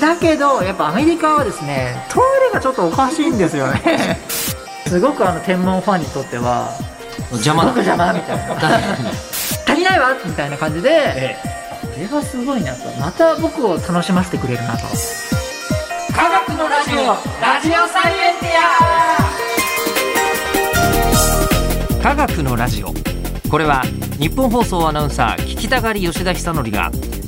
だけどやっぱアメリカはですねトイレがちょっとおかしいんですよね。すごくあの天文ファンにとっては邪魔だ僕邪魔みたいな。足りないわみたいな感じでえこれはすごいなと。また僕を楽しませてくれるなと。科学のラジオラジオサイエンテえ科学のラジオ。これは日本放送アナウンサー聞きたがり吉田久典が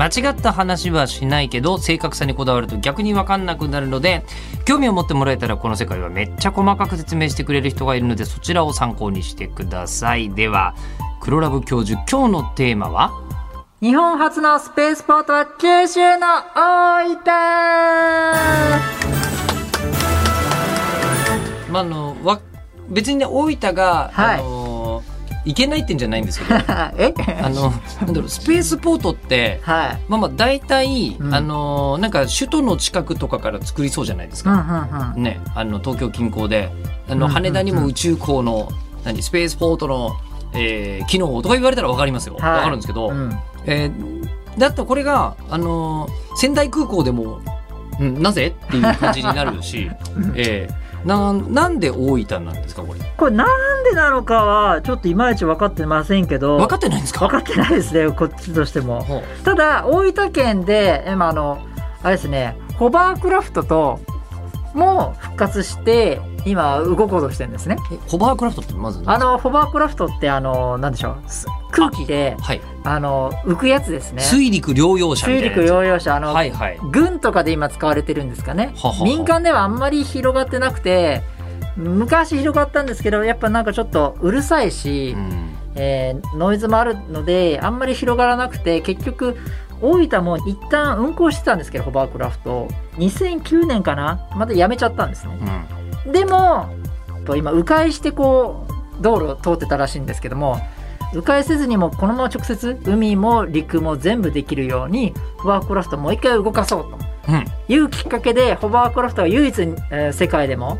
間違った話はしないけど正確さにこだわると逆に分かんなくなるので興味を持ってもらえたらこの世界はめっちゃ細かく説明してくれる人がいるのでそちらを参考にしてください。では黒ラブ教授今日のテーマは？日本初のスペースポートは九州の大分。まああのわ別にね大分が、はい。あのいけないってんじゃないんですけど え？あのなんだろうスペースポートってはい。まあまあ大体、うん。あのなんか首都の近くとかから作りそうじゃないですうんうか、んうん。ね、あの東京近郊で。あの、うんうんうん。羽田にも宇宙港の何スペースポートの、えー機能とか言われたら分かりますよ、はい。分かるんですけど、うん。えーだってこれが、あのー仙台空港でも、うん、なぜ？っていう感じになるし、えーななんで大分なんですかこれ？これなんでなのかはちょっといまいち分かってませんけど。分かってないんですか？分かってないですねこっちとしても。ただ大分県で今あのあれですねホバークラフトとも復活して今動こうとしてるんですね。えホバークラフトってまずあのホバークラフトってあのなんでしょう。す空気ではい、あの浮くやつですね。水陸両用車み水陸両用車。あの、はいはい。軍とかで今使われてるんですかね。民間ではあんまり広がってなくて昔広がったんですけどやっぱなんかちょっとうるさいし、うん。えーノイズもあるのであんまり広がらなくて結局大分も一旦運行してたんですけどホバークラフト。2009年かな？またやめちゃったんですね。うんでもと今迂回してこう道路を通ってたらしいんですけども迂回せずにもこのまま直接海も陸も全部できるようにホバークラフトをもう一回動かそうと。うん。いうきっかけでホバークラフトは唯一、えー世界でも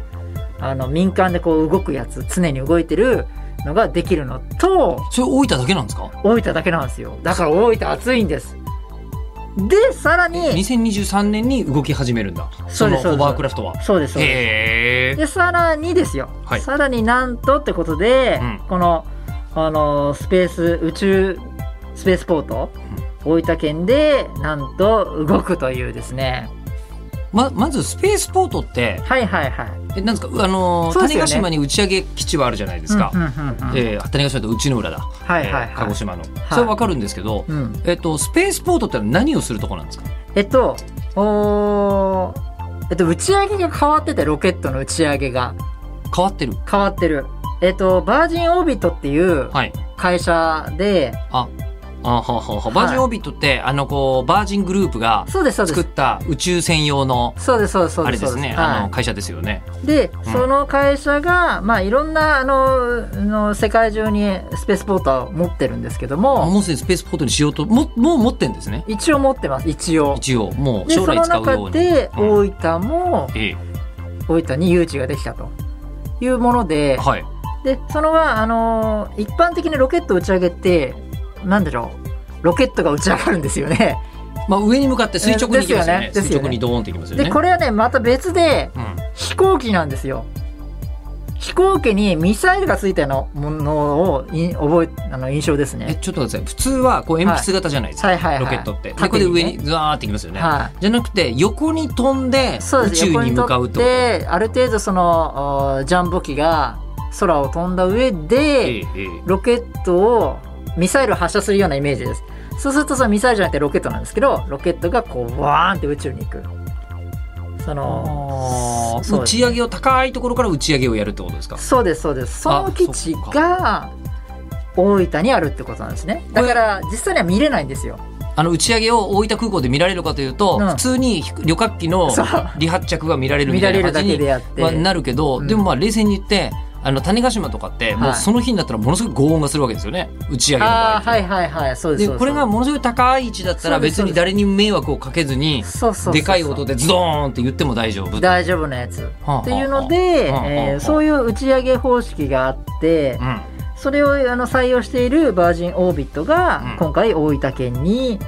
あの民間でこう動くやつ常に動いてるのができるのとそれ大分だけなんですか？大分だけなんですよ。だから大分暑いんですでさらに2023年に動き始めるんだ。そのホバークラフトは。そうですそうです。でさらにですよ、はい。さらになんとってことで、うん。このあのスペース宇宙スペースポート、大分県でなんと動くというですね。ままずスペースポートってはいはいはいえなんですか？あのーね。種子島に打ち上げ基地はあるじゃないですか、うんうんうんうん。えー種子島と内之浦だ、はいはいはい、えー鹿児島の、それはわかるんですけど、うん、えっとスペースポートって何をするとこなんですか？えっとおーえっと打ち上げが変わっててロケットの打ち上げが。変わってる？変わってる。えっとバージンオービットっていうはい。会社で、ああははは。バージンオービットって、あのこうバージングループが作った宇宙専用のそうですそうですそうあれですね、はい。あの会社ですよね。で、うん。その会社が、まあ、いろんなあのあの世界中にスペースポートを持ってるんですけどあももうすでにスペースポートにしようとももう持ってんですね。一応持ってます。一応。一応。もうでその将来使うよ中うに。でうん。大分も、ええ。大分に誘致ができたというものではい。でそのはあの一般的にロケット打ち上げってなんだろう？ロケットが打ち上がるんですよね。まあ、上に向かって垂直に行きますよね。ですよね。垂直にドーンっていきますよね。でこれはねまた別でうん。飛行機なんですよ。飛行機にミサイルがついたようなものをい覚えあの印象ですえねちょっと待ってください。普通はこう鉛筆型じゃないですか、はいはいはい。ロケットって。で縦これで上ねにザーっていきますよね。はじゃなくて横に飛んで宇宙に向かうと。横にとってある程度そのおジャンボ機が空を飛んだ上えでロケットをミサイルを発射するようなイメージです。そうするとそのミサイルじゃなくてロケットなんですけどロケットがこうワーンって宇宙に行く。その打ち上げを高いところから打ち上げをやるってことですか？そうですそうです。その基地が大分にあるってことなんですね。だから実際には見れないんですよ。あの打ち上げを大分空港で見られるかというと、うん。普通に旅客機の離発着が見られるみ見られるだけたいな感じにでやって。はなるけど、うん。でもまあ冷静に言ってあの種子島とかってもはい。うその日になったらものすごい轟音がするわけですよね。打ち上げの場合ああはいはいはい。そうですでこれがものすごい高い位置だったら別に誰にも迷惑をかけずにでかい音でズドーンって言っても大丈夫。大丈夫なやつ。はあっていうので、はあはあえーそういう打ち上げ方式があってうん。それをあの採用しているバージンオービットがうん。今回大分県に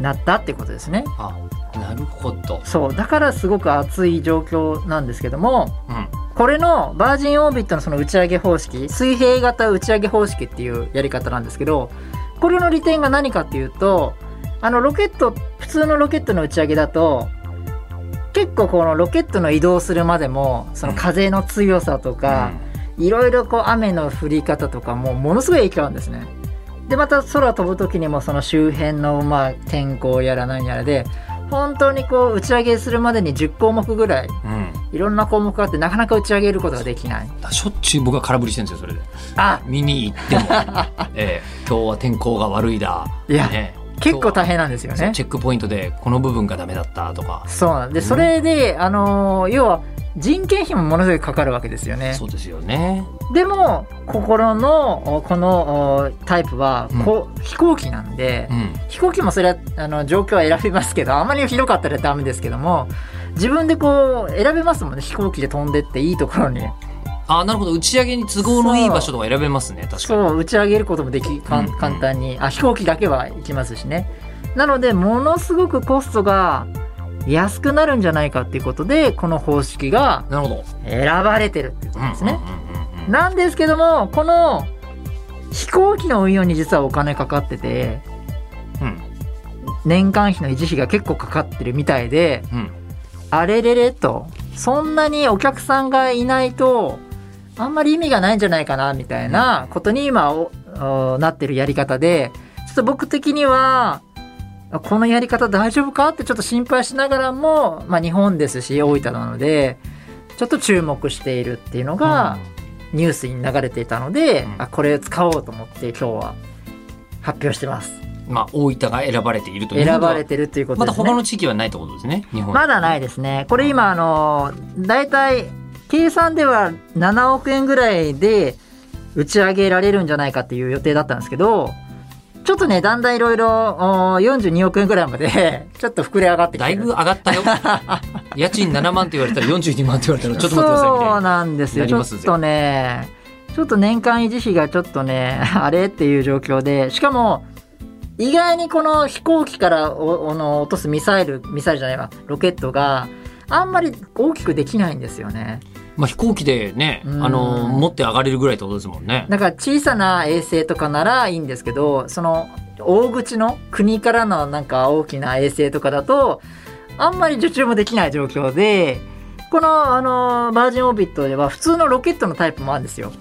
なったってことですね。あなるほど、そう。だからすごく熱い状況なんですけどもうんこれのバージンオービットのその打ち上げ方式水平型打ち上げ方式っていうやり方なんですけどこれの利点が何かっていうとあのロケット普通のロケットの打ち上げだと結構このロケットの移動するまでもその風の強さとか、いろいろこう雨の降り方とかもものすごい影響あるんですね。でまた空飛ぶ時にもその周辺のまあ天候やら何やらで本当にこう打ち上げするまでに10項目ぐらいうん。うんいろんな項目があってなかなか打ち上げることができない。しょっちゅう僕は空振りしてるんですよそれで。あ。見に行っても、ええ。今日は天候が悪いだ。いやね。結構大変なんですよね。チェックポイントでこの部分がダメだったとか。そうなんでそれで、あのー要は人件費もものすごいかかるわけですよね。そうですよね。でも心のおこのおタイプはうん。こう、飛行機なんで、うん。飛行機もそれはあの状況は選びますけどあまり広かったらダメですけども自分でこう選べますもんね。飛行機で飛んでっていいところに。あなるほど。打ち上げに都合のいい場所とか選べますね。確かに。そう打ち上げることもできかうん。うんん簡単に。あ飛行機だけは行きますしね。なのでものすごくコストが安くなるんじゃないかっていうことでこの方式が選ばれてるっていうことですね、なんですけどもこの飛行機の運用に実はお金かかっててうん。年間費の維持費が結構かかってるみたいでうん。あれれれとそんなにお客さんがいないとあんまり意味がないんじゃないかなみたいなことに今なってるやり方でちょっと僕的にはあこのやり方大丈夫かってちょっと心配しながらも、まあ、日本ですし大分なのでちょっと注目しているっていうのがニュースに流れていたので、うん。あこれを使おうと思って今日は発表してます。まあ大分が選ばれているという選ばれてるっていうことまだですね。他の地域はないってことですね日本。まだないですね。これ今、あの、だいたい計算では7億円ぐらいで打ち上げられるんじゃないかっていう予定だったんですけど、ちょっとね、だんだんいろいろお42億円ぐらいまで ちょっと膨れ上がってきてる。だいぶ上がったよ 家賃7万って言われたら42万って言われたらちょっと待ってくださいみたいそうななんですよ。ちょっとね、ちょっと年間維持費がちょっとね、あれっていう状況で、しかも、意外にこの飛行機からおおの落とすミサイル、ミサイルじゃないわ、ロケットがあんまり大きくできないんですよね。まあ飛行機でねうん。あの持って上がれるぐらいってことですもんね。だから小さな衛星とかならいいんですけどその大口の国からのなんか大きな衛星とかだとあんまり受注もできない状況でこのあのバージンオービットでは普通のロケットのタイプもあるんですよ。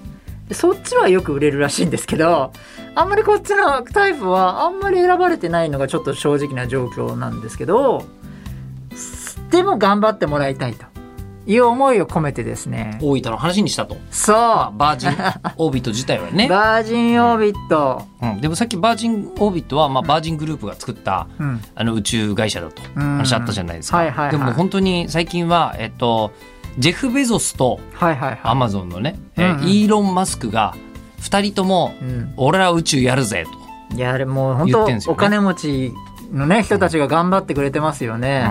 でそっちはよく売れるらしいんですけどあんまりこっちのタイプはあんまり選ばれてないのがちょっと正直な状況なんですけどでも頑張ってもらいたいという思いを込めてですね。大分の話にしたと、そう。まあ、バージン オービット自体はね、バージンオービット、うん、でもさっきバージンオービットは、まあ、バージングループが作ったうん、あの宇宙会社だと。うん。話あったじゃないですか、はいはいはい。でも本当に最近は、えっと、ジェフ・ベゾスとはいはいはい。アマゾンのね、えうんうん。イーロン・マスクが2人ともうん、俺ら宇宙やるぜと、いやあれもう本当、お金持ちのね人たちが頑張ってくれてますよね。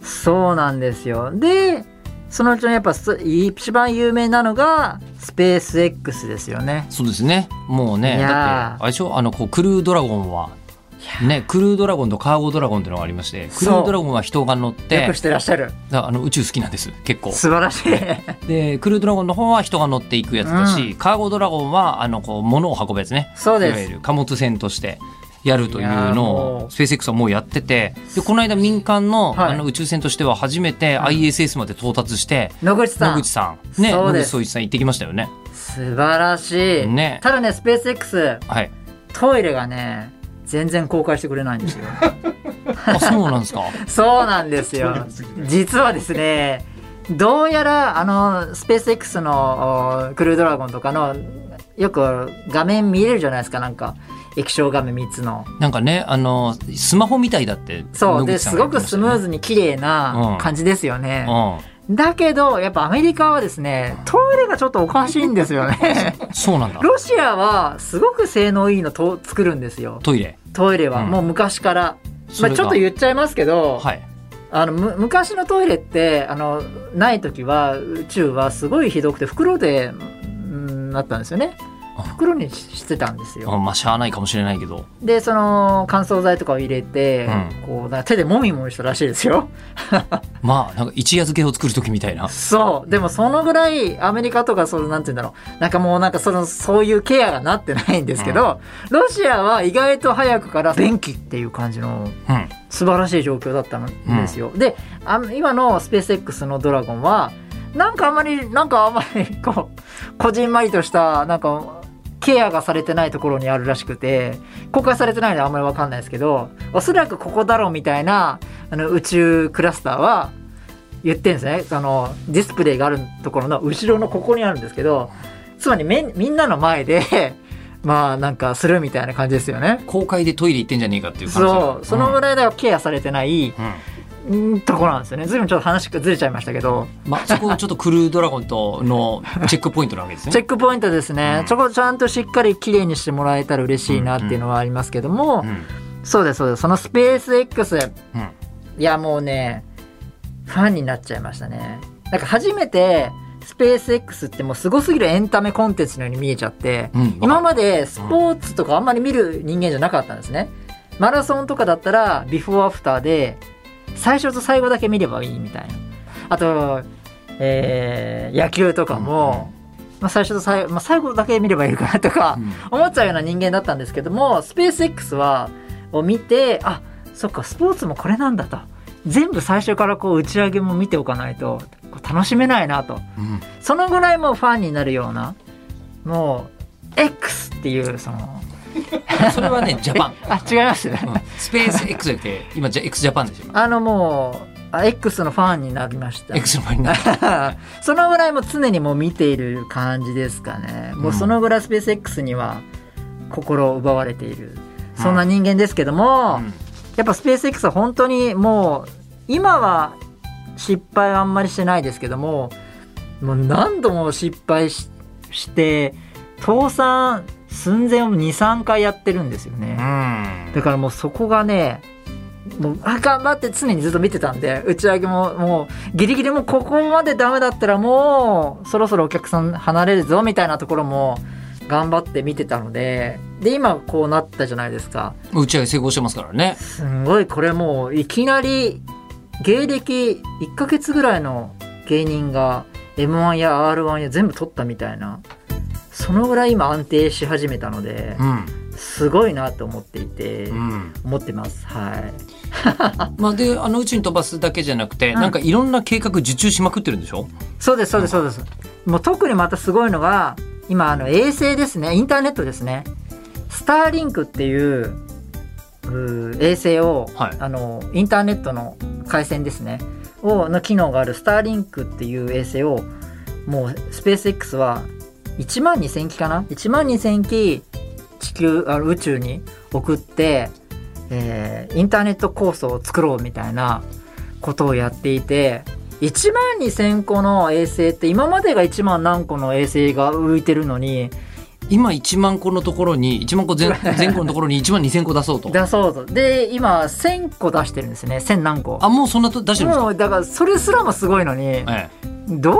そうなんですよ。でそのうちのやっぱす一番有名なのがスペース X ですよね。そうですね。もうねだってあれでしょ？あのこうクルードラゴンはね、クルードラゴンとカーゴドラゴンっていうのがありましてクルードラゴンは人が乗ってよくしてらっしゃる。だあの宇宙好きなんです結構。素晴らしい。でクルードラゴンの方は人が乗っていくやつだし、カーゴドラゴンはあのこう物を運ぶやつね。そうです。いわゆる貨物船としてやるというのをスペース X はもうやっててでこの間民間の,、はい。あの宇宙船としては初めてん。ISS まで到達して、野口さん。野口さん。ね野口聡一さん行ってきましたよね。素晴らしい。ね。ただねスペース X はい。トイレがね全然公開してくれないんですよ。あそうなんですか？そうなんですよ。実はですね、どうやらあのスペース X のおクルードラゴンとかのよく画面見れるじゃないですか、なんか液晶画面3つの。なんかねあのスマホみたいだってそう。で野口さんすごくスムーズに綺麗な感じですよね。だけどやっぱアメリカはですねトイレがちょっとおかしいんですよね。そうなんだ。ロシアはすごく性能いいのと作るんですよ。トイレ。トイレは、うん。もう昔から、まあ、ちょっと言っちゃいますけど、はい。あのむ昔のトイレってあのない時は宇宙はすごいひどくて袋で、うん、なったんですよね。あ袋にししてたんですよ。あまあしゃあないかもしれないけど。でその乾燥剤とかを入れて、うこうな手でもみもみしたらしいですよ。まあなんか一夜漬けを作る時みたいな。そう。でもそのぐらいアメリカとかそのなんて言うんだろう。なんかもうなんかそのそういうケアがなってないんですけど、ロシアは意外と早くから電気っていう感じのうん。素晴らしい状況だったんですよ。であ今のスペース X のドラゴンはなんかあんまりなんかあんまりこうこじんまりとしたなんかケアがされてないところにあるらしくて公開されてないのであんまりわかんないですけどおそらくここだろうみたいなあの宇宙クラスターは言ってるんですね。あのディスプレイがあるところの後ろのここにあるんですけどつまりめんみんなの前で まあなんかするみたいな感じですよね。公開でトイレ行ってんじゃねえかっていう感じ。そう。そのぐらい、ではケアされてない、うんうんところなんですよね。ずいぶんちょっと話がずれちゃいましたけど、まあそこちょっとクルードラゴンとの チェックポイントなわけですねチェックポイントですね。うんそこちゃんとしっかり綺麗にしてもらえたら嬉しいなっていうのはありますけども、うんそうですそうです。そのスペース X、うんいやもうね、ファンになっちゃいましたね。なんか初めてスペース X ってもうすごすぎるエンタメコンテンツのように見えちゃって、うん今までスポーツとかあんまり見る人間じゃなかったんですね。マラソンとかだったらビフォーアフターで最初と最後だけ見ればいいみたいな。あと、えー野球とかも、まあ、最初と最後、まあ、最後だけ見ればいいかなとかうん。思っちゃうような人間だったんですけどもスペース X はを見てあそっかスポーツもこれなんだと。全部最初からこう打ち上げも見ておかないと楽しめないなと。うん。そのぐらいもうファンになるようなもう X っていうその それはねジャパン、あ違いますね。うん。スペース X じゃなくて今じゃ X ジャパンですよあのもうあ X のファンになりました。X の前になる そのぐらいもう常にもう見ている感じですかね。もうそのぐらいスペース X には心を奪われている。そんな人間ですけども、うん。やっぱスペース X は本当にもう今は失敗はあんまりしてないですけどももう何度も失敗しして倒産寸前を23回やってるんですよね、うん。だからもうそこがねもうあ頑張って常にずっと見てたんで打ち上げももうギリギリもうここまでダメだったらもうそろそろお客さん離れるぞみたいなところも頑張って見てたのでで今こうなったじゃないですか。打ち上げ成功してますからね。すんごいこれもういきなり芸歴1ヶ月ぐらいの芸人が m 1や r 1や全部取ったみたいなそのぐらい今安定し始めたのでうん。すごいなと思っていて、うん。思ってます。はい。まあであの宇宙に飛ばすだけじゃなくて、うんなんかいろんな計画受注しまくってるんでしょ？そうですそうですそうです。もう特にまたすごいのが今あの衛星ですね。インターネットですね。スターリンクっていう衛星を、はい。あのインターネットの回線ですね。をの機能があるスターリンクっていう衛星をもうスペース X は1万2000機かな？1万2千機地球あ宇宙に送って、えーインターネット構想を作ろうみたいなことをやっていて1万2000個の衛星って今までが1万何個の衛星が浮いてるのに今1万個のところに1万個前 前後のところに1万2000個出そうと。出そうと。で今1000個出してるんですね。1000何個。あもうそんなと出してるんですか？もうだからそれすらもすごいのにええ。どういう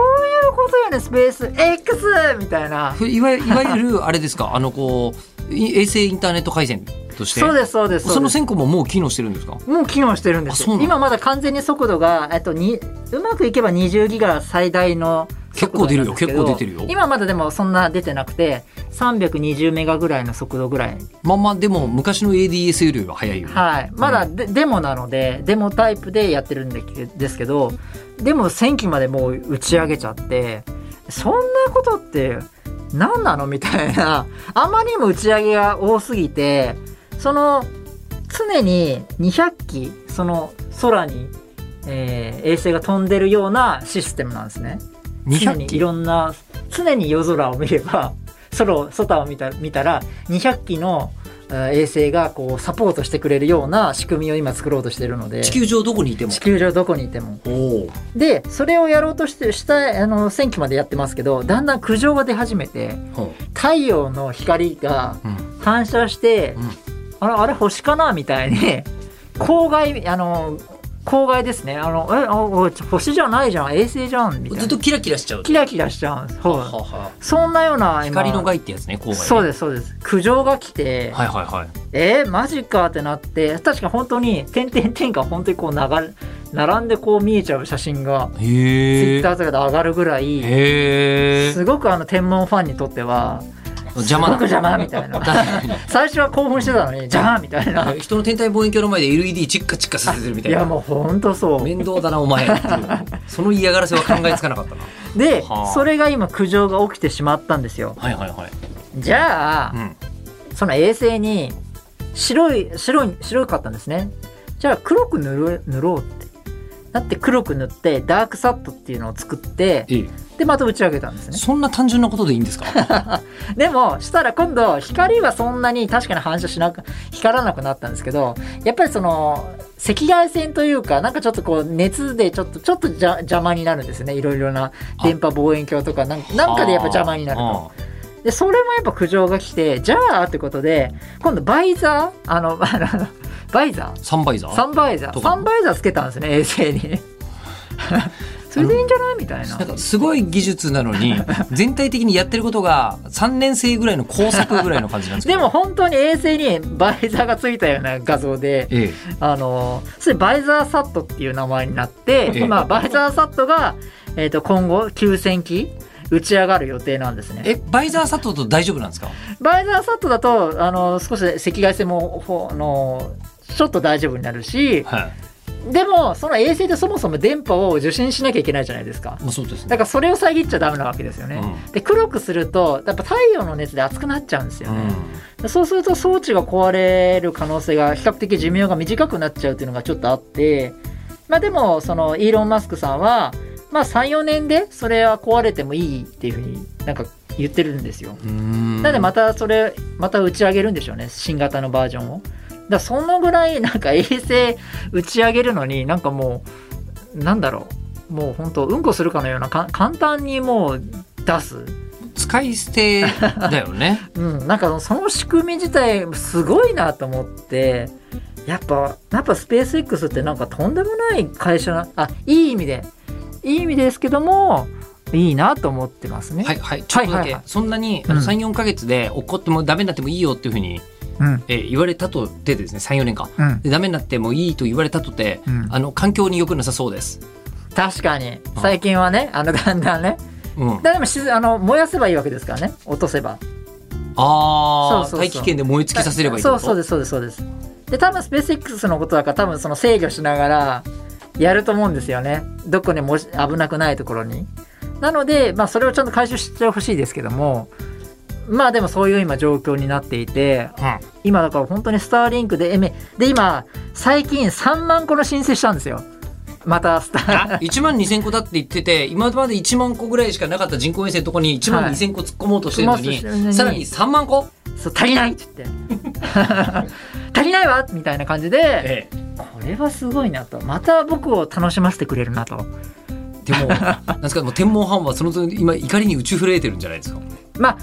ことやねんスペース。X! みたいな。ふいわいわゆる あれですか？あのこうい衛星インターネット回線として。そうですそうですそのそうです。1000個ももう機能してるんですか？もう機能してるんです。今まだ完全に速度がえっとにうまくいけば20ギガ最大の結構出るよ。結構出てるよ。今まだでもそんな出てなくて320メガぐらいの速度ぐらい。まあまあでも昔の ADS よりは早いよね、はい、まだデ,、デモなのでデモタイプでやってるんでですけどでも1000機までもう打ち上げちゃってそんなことって何なのみたいな。あまりにも打ち上げが多すぎてその常に200機その空に、えー衛星が飛んでるようなシステムなんですね。常200にい機ろんな常に夜空を見れば 空外を見た見たら200機のあ衛星がこうサポートしてくれるような仕組みを今作ろうとしてるので。地球上どこにいても。地球上どこにいても。でそれをやろうとしてしたあの選挙までやってますけどだんだん苦情が出始めて太陽の光がうん。反射して、うん。あれあれ星かな？みたいに 光害あの光害ですね。あのえあおい星じゃないじゃん。衛星じゃんみたいな。ずっとキラキラしちゃうキラキラしちゃうんです。そう。はははそんなような今。光の害ってやつね郊外ね。そうですそうです。苦情が来て、はいはいはい。えー、マジかってなって。確か本当に点々点が本当にこう流れ並んでこう見えちゃう写真がツイへッターとかで上がるぐらいすごくあの天文ファンにとってはえ邪魔だ。邪魔みたいな。最初は興奮してたのに邪魔みたいな。人の天体望遠鏡の前で LED チッカチッカさせてるみたいな。いやもう本当そう。面倒だなお前。その嫌がらせは考えつかなかったな。ではあ。それが今苦情が起きてしまったんですよ。はいはいはい。じゃあうん。その衛星に白い白い白かったんですね。じゃあ黒く塗る塗ろうって。なって黒く塗ってダークサットっていうのを作ってええでまた打ち上げたんですね。そんな単純なことでいいんですか？でもしたら今度光はそんなに確かに反射しなく光らなくなったんですけどやっぱりその赤外線というかなんかちょっとこう熱でちょっとちょっとじゃ邪魔になるんですよね。いろいろな電波望遠鏡とか。なんかでやっぱ邪魔になると。でそれもやっぱ苦情が来てじゃあってことで今度バイザー？あの あのバイザー？サンバイザー？サンバイザー。サンバイザーつけたんですね衛星に それでいいんじゃない？みたいな。なんかすごい技術なのに全体的にやってることが3年生ぐらいの工作ぐらいの感じなんですけど。でも本当に衛星にバイザーがついたような画像でえあのそれバイザーサットっていう名前になって、ええ。まあ、バイザーサットが、えー、と今後9000機打ち上がる予定なんですね。ええバイザーサットと大丈夫なんですか？バイザーサットだとあの少し赤外線もほあのちょっと大丈夫になるしはいでもその衛星でそもそも電波を受信しなきゃいけないじゃないですか。まあそうですね。だからそれを遮っちゃダメなわけですよね、うん。で黒くするとやっぱ太陽の熱で熱くなっちゃうんですよね、うそうすると装置が壊れる可能性が比較的寿命が短くなっちゃうっていうのがちょっとあって。まあでもそのイーロン・マスクさんはまあ34年でそれは壊れてもいいっていうふうになんか言ってるんですよ。なんでまたそれまた打ち上げるんでしょうね。新型のバージョンをだそのぐらい なんか衛星打ち上げるのになんかもうなんだろう。もう本当うんこするかのようなか簡単にもう出す。使い捨てだよね。うん、なんかその仕組み自体すごいなと思ってやっぱやっぱスペース X ってなんかとんでもない会社なあいい意味で。いい意味ですけどもいいなと思ってますね。はいはい。ちょっとだけ、はいはいはい。そんなにうん。34か月で怒ってもダメになってもいいよっていうふうに、うん。えー言われたとてですね34年間うん。でダメになってもいいと言われたとて、うん。あの環境に良くなさそうです。確かに。最近はねあのだんだんね。うん、でもしあの燃やせばいいわけですからね。落とせば。ああ大気圏で燃え尽きさせればいいそうそうですそうですそうです。で多分スペース X のことだから多分その制御しながらやると思うんですよね。どこにもし危なくないところに。なのでまあそれをちゃんと回収してほしいですけどもまあでもそういう今状況になっていてうん今だから本当にスターリンクでエメで今最近3万個の申請したんですよ。またスター。あ1万2000個だって言ってて今まで1万個ぐらいしかなかった人工衛星のとこに1万2000個突っ込もうとしてるのに、はいさらに3万個、そう足りないって言って。足りないわみたいな感じでえこれはすごいなと。また僕を楽しませてくれるなと。え、でもなんですかもう天文ファンはその今怒りに打ち震えてるんじゃないですか？まあ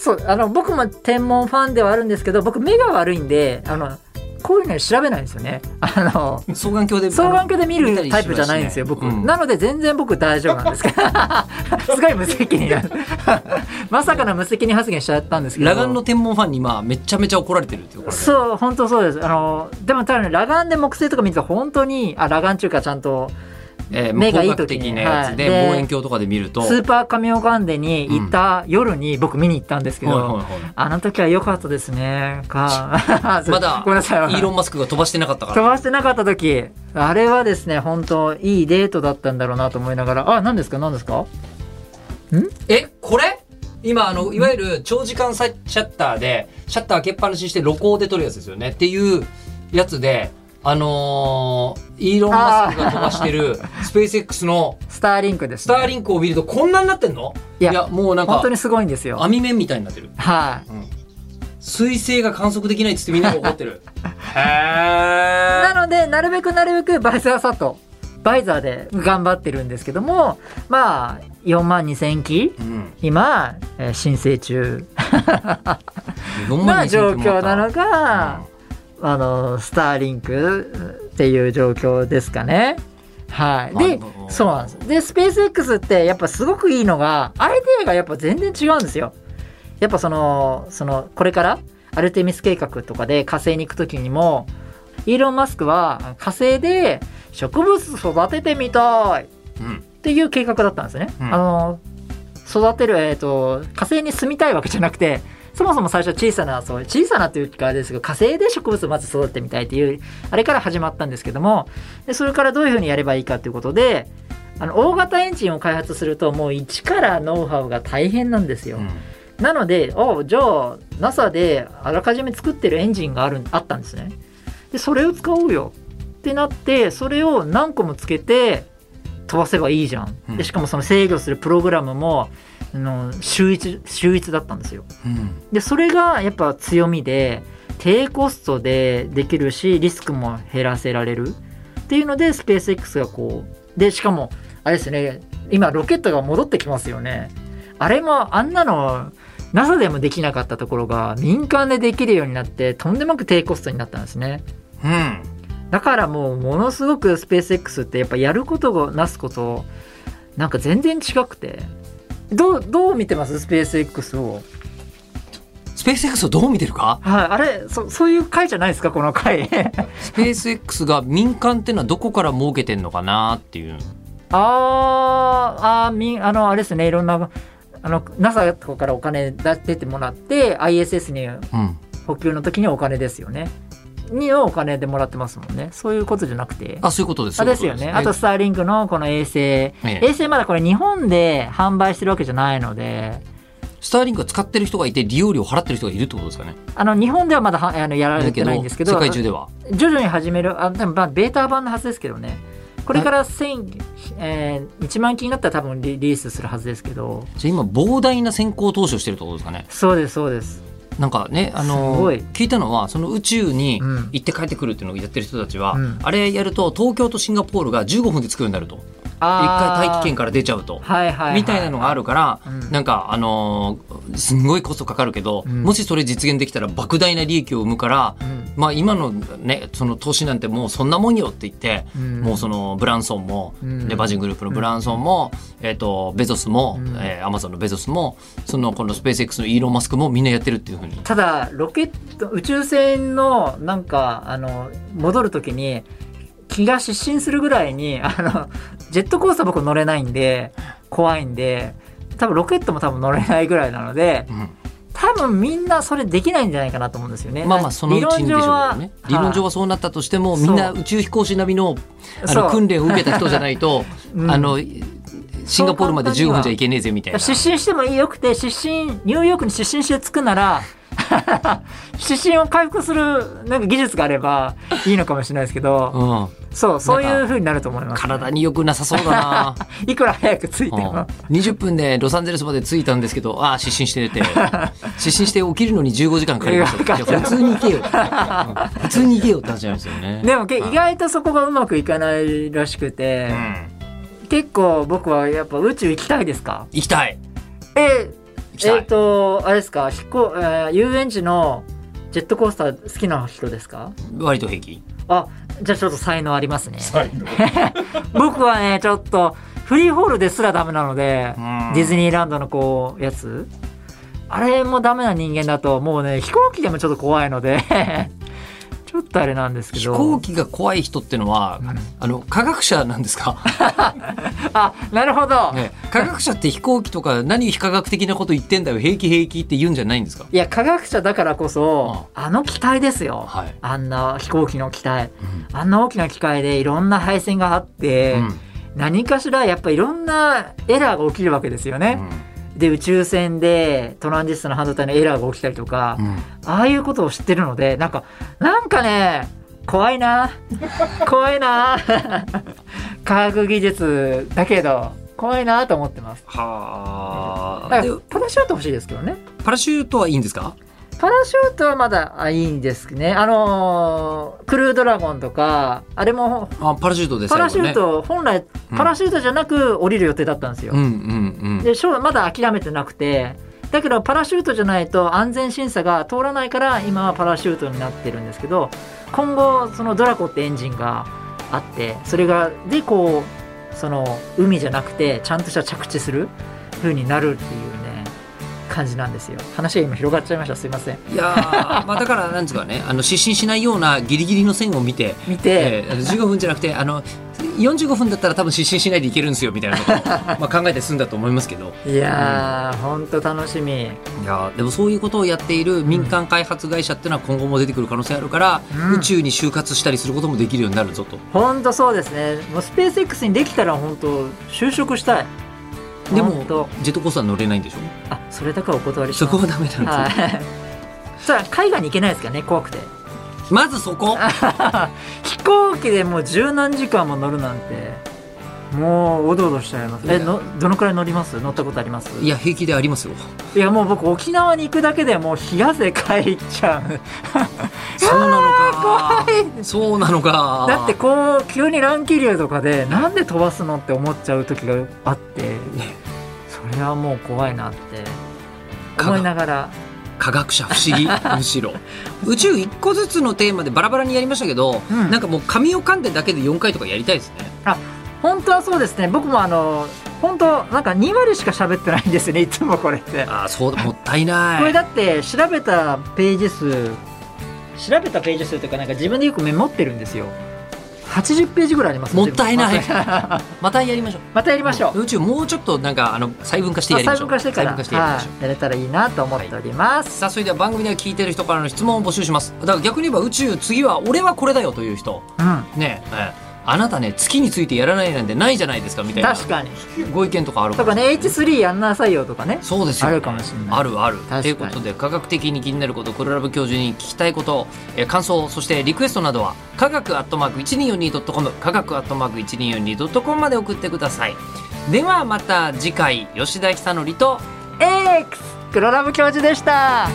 そうあの僕も天文ファンではあるんですけど僕目が悪いんであのこういうの調べないんですよね。あの双眼鏡で双眼鏡で見るタイプじゃないんですよ僕、うん。なので全然僕大丈夫なんです。け どすごい無責任な。まさかの無責任発言しちゃったんですけど。裸眼の天文ファンに今めちゃめちゃ怒られてるっていうそう本当そうです。あのでもただね裸眼で木星とか見ると本当にあ裸眼っていうかちゃんとえー、目がいい時に的なやつで、はい。で望遠鏡とかで見ると。スーパーカミオガンデに行った夜に僕見に行ったんですけど、はいはいはいあの時は良かったですね。かまだ ごめんなさい。イーロン・マスクが飛ばしてなかったから。飛ばしてなかった時。あれはですね本当いいデートだったんだろうなと思いながら。あ何ですか？何ですか？えこれ？今あのいわゆる長時間シャッターでシャッター開けっぱなしにして露光で撮るやつですよね。っていうやつであのーイーロン・マスクが飛ばしてるスペース X のスターリンクです、ね、スターリンクを見るとこんなになってんの？いやもうなんか本当にすごいんですよ。網面みたいになってる。はい、彗星が観測できないっつってみんなが怒ってる。へなのでなるべくなるべくバイザーサトバイザーで頑張ってるんですけどもまあ4万2000機うん。今、えー申請中。4な万2000状もあった。況なのが、あのスターリンクっていう状況ですかね。はい、でそうなんですでスペース X ってやっぱすごくいいのがアイデアがやっぱ全然違うんですよ。やっぱそのそのこれからアルテミス計画とかで火星に行く時にもイーロン・マスクは火星で植物育ててみたいっうんていう計画だったんですね。うんあの育てる、えー、と火星に住みたいわけじゃなくてそもそも最初小さなそう小さなというかあれですけど火星で植物をまず育ててみたいっていうあれから始まったんですけどもでそれからどういうふうにやればいいかということであの大型エンジンを開発するともう一からノウハウが大変なんですよ。うんなので、おじゃあ NASA であらかじめ作ってるエンジンがあるあったんですね。で、それを使おうよってなって、それを何個もつけて飛ばせばいいじゃん。うんでしかもその制御するプログラムもあの秀逸秀逸だったんですよ。うんで、それがやっぱ強みで、低コストでできるし、リスクも減らせられるっていうので、スペース X がこう、で、しかも、あれですね、今ロケットが戻ってきますよね。あれもあんなの NASA でもできなかったところが民間でできるようになってとんでもなく低コストになったんですね。うんだからもうものすごくスペース X ってやっぱやることをなすことなんか全然違くて。どうどう見てます？スペース X を。スペース X をどう見てるか？はいあれそそういう回じゃないですかこの回。スペース X が民間っていうのはどこから儲けてんのかなっていう。あーあーみあのあれですねいろんなあの NASA とかからお金出出てもらって ISS にうん補給の時にお金ですよねにお金でもらってますもんね。そういうことじゃなくて。あそういうことです。あですよね。あとスターリンクのこの衛星。衛星まだこれ日本で販売してるわけじゃないので。スターリンクは使ってる人がいて利用料を払ってる人がいるってことですかね。あの日本ではまだはあのやられてないんですけど世界中では。徐々に始めるあでもまあベータ版のはずですけどね。これから1000、えー、1万機になったら多分リリースするはずですけど。じゃあ今膨大な先行投資をしてるってことですかね。そうですそうですなんかね、あすの聞いたのはその宇宙にうん。行って帰ってくるっていうのをやってる人たちは、うん。あれやると東京とシンガポールが15分で着くようになると。一回大気圏から出ちゃうと。はいはいはい、みたいなのがあるから、うん。なんかあのーすんごいコストかかるけど、うん。もしそれ実現できたら莫大な利益を生むから、うんまあ今のねその投資なんてもうそんなもんよって言って、うん。もうそのブランソンも、うん。ねバージングループのブランソンも、えっ、とベゾスも、うん。えーアマゾンのベゾスもそのこのスペース X のイーロン・マスクもみんなやってるっていうふうに。ただロケット宇宙船のなんかあの戻る時に気が失神するぐらいにあのジェットコースター僕乗れないんで怖いんで多分ロケットも多分乗れないぐらいなのでうん多分みんなそれできないんじゃないかなと思うんですよね。まあまあそのうちにでしょうけどね。理論上ははそうなったとしてもみんな宇宙飛行士並みのあの訓練を受けた人じゃないと、うん。あのシンガポールまで15分じゃいけねえぜみたいな。失神してもいいよくて失神ニューヨークに失神して着くな。ら失神を回復するな。んか技術があればいいのかもしれな。いですけど、うん、そうそういう風になると思います、体に良くなさそうだな。いくら早く着いてうんも、20分でロサンゼルスまで着いたんですけど、ああ、失神してて、失神して起きるのに15時間かかりました。普通に行けよ。うん普通に行けよって話なんですよね。でもけ意外とそこがうまくいかないらしくてう、ん。結構僕はやっぱ宇宙行きたいですか？行きたい。え。えっ、とあれですか？飛行、えー遊園地のジェットコースター好きな人ですか？割と平気。あじゃあちょっと才能ありますね。僕はねちょっとフリーホールですらダメなのでうん。ディズニーランドのこうやつ。あれもダメな人間だともうね飛行機でもちょっと怖いのでちょっとあれなんですけ飛ど行機が怖い人ってのは、うん。あの科学者なんですか、あなるほど、ね、科学者って飛行機とか何非科学的なこと言ってんだよ。平気平気って言うんじゃないんですか、いや科学者だからこそあの機体ですよ、はい。あんな飛行機の機体。あんな大きな機械でいろんな配線があって、うん。何かしらやっぱいろんなエラーが起きるわけですよね。で宇宙船でトランジスタの半導体のエラーが起きたりとか、うんうん。ああいうことを知ってるのでなんかなんかね怖いな。怖いな。科学技術だけど怖いなと思ってます。はあ。だからパラシュート欲しいですけどね。パラシュートはいいんですか？パラシュートはまだあいいんですね。あのークルードラゴンとかあれもあパラシュートでパラシューねト本来うん。パラシュートじゃなく降りる予定だったんですよ、うんうんうん。でまだ諦めてなくてだけどパラシュートじゃないと安全審査が通らないから今はパラシュートになってるんですけど今後そのドラコってエンジンがあってそれがでこうその海じゃなくてちゃんとした着地する風になるっていうね感じなんですよ。話が今広がっちゃいました。すいません。いやー まあだからなんですかねあの失神しないようなギリギリの線を見て、見て、えー、15分じゃなくてあの45分だったら多分失神しないでいけるんですよみたいなことを まあ考えて済んだと思いますけど。いやー、ほん。と楽しみ。いやーでもそういうことをやっている民間開発会社っていうのは今後も出てくる可能性あるから、うん。宇宙に就活したりすることもできるようになるぞと。ほんとそうですね。もうスペース X にできたら本当就職したいでもジェットコースター乗れないんでしょ？あそれだけはお断りしそます。こはダメなんですよ、はい。それは海外に行けないですからね、怖くて。まずそこ。飛行機でもう十何時間も乗るなんて、もうおどおどしちゃいます。え、のどのくらい乗ります？乗ったことあります？いや平気でありますよ。いやもう僕沖縄に行くだけでもう冷や汗かいちゃう。そうなのか。怖いそうなのか。だってこう急に乱気流とかでなんで飛ばすのって思っちゃう時があって、それはもう怖いなって思いながら。科学者不思議。むしろ。宇宙一個ずつのテーマでバラバラにやりましたけど、うん。なんかもう紙を噛んでだけで4回とかやりたいですね本当はそうですね。僕もあの本当なんか2割しか喋ってないんですよね。いつもこれって。ああそうもったいない。これだって調べたページ数調べたページ数というかなんか自分でよくメモってるんですよ。80ページぐらいありますもったいない。またやりましょう。またやりましょう。宇宙もうちょっとなんかあの細分化してやりま細しょう。分化してから細分化してやりましょう。はい。やれたらいいなと思っております、さあそれでは番組では聞いてる人からの質問を募集します。だから逆に言えば宇宙次は俺はこれだよという人。うん。ねええあなたね月についてやらないなんてないじゃないですかみたいな確かに。ご意見とかあるとかね H3 やんなさいよとかね。そうですよ、あるかもしれない。あるある。ということで科学的に気になること黒ラブ教授に聞きたいこと、えー感想そしてリクエストなどは科学アットマーク 1242.com 科学アットマーク 1242.com まで送ってください。ではまた次回吉田久典と X 黒ラブ教授でした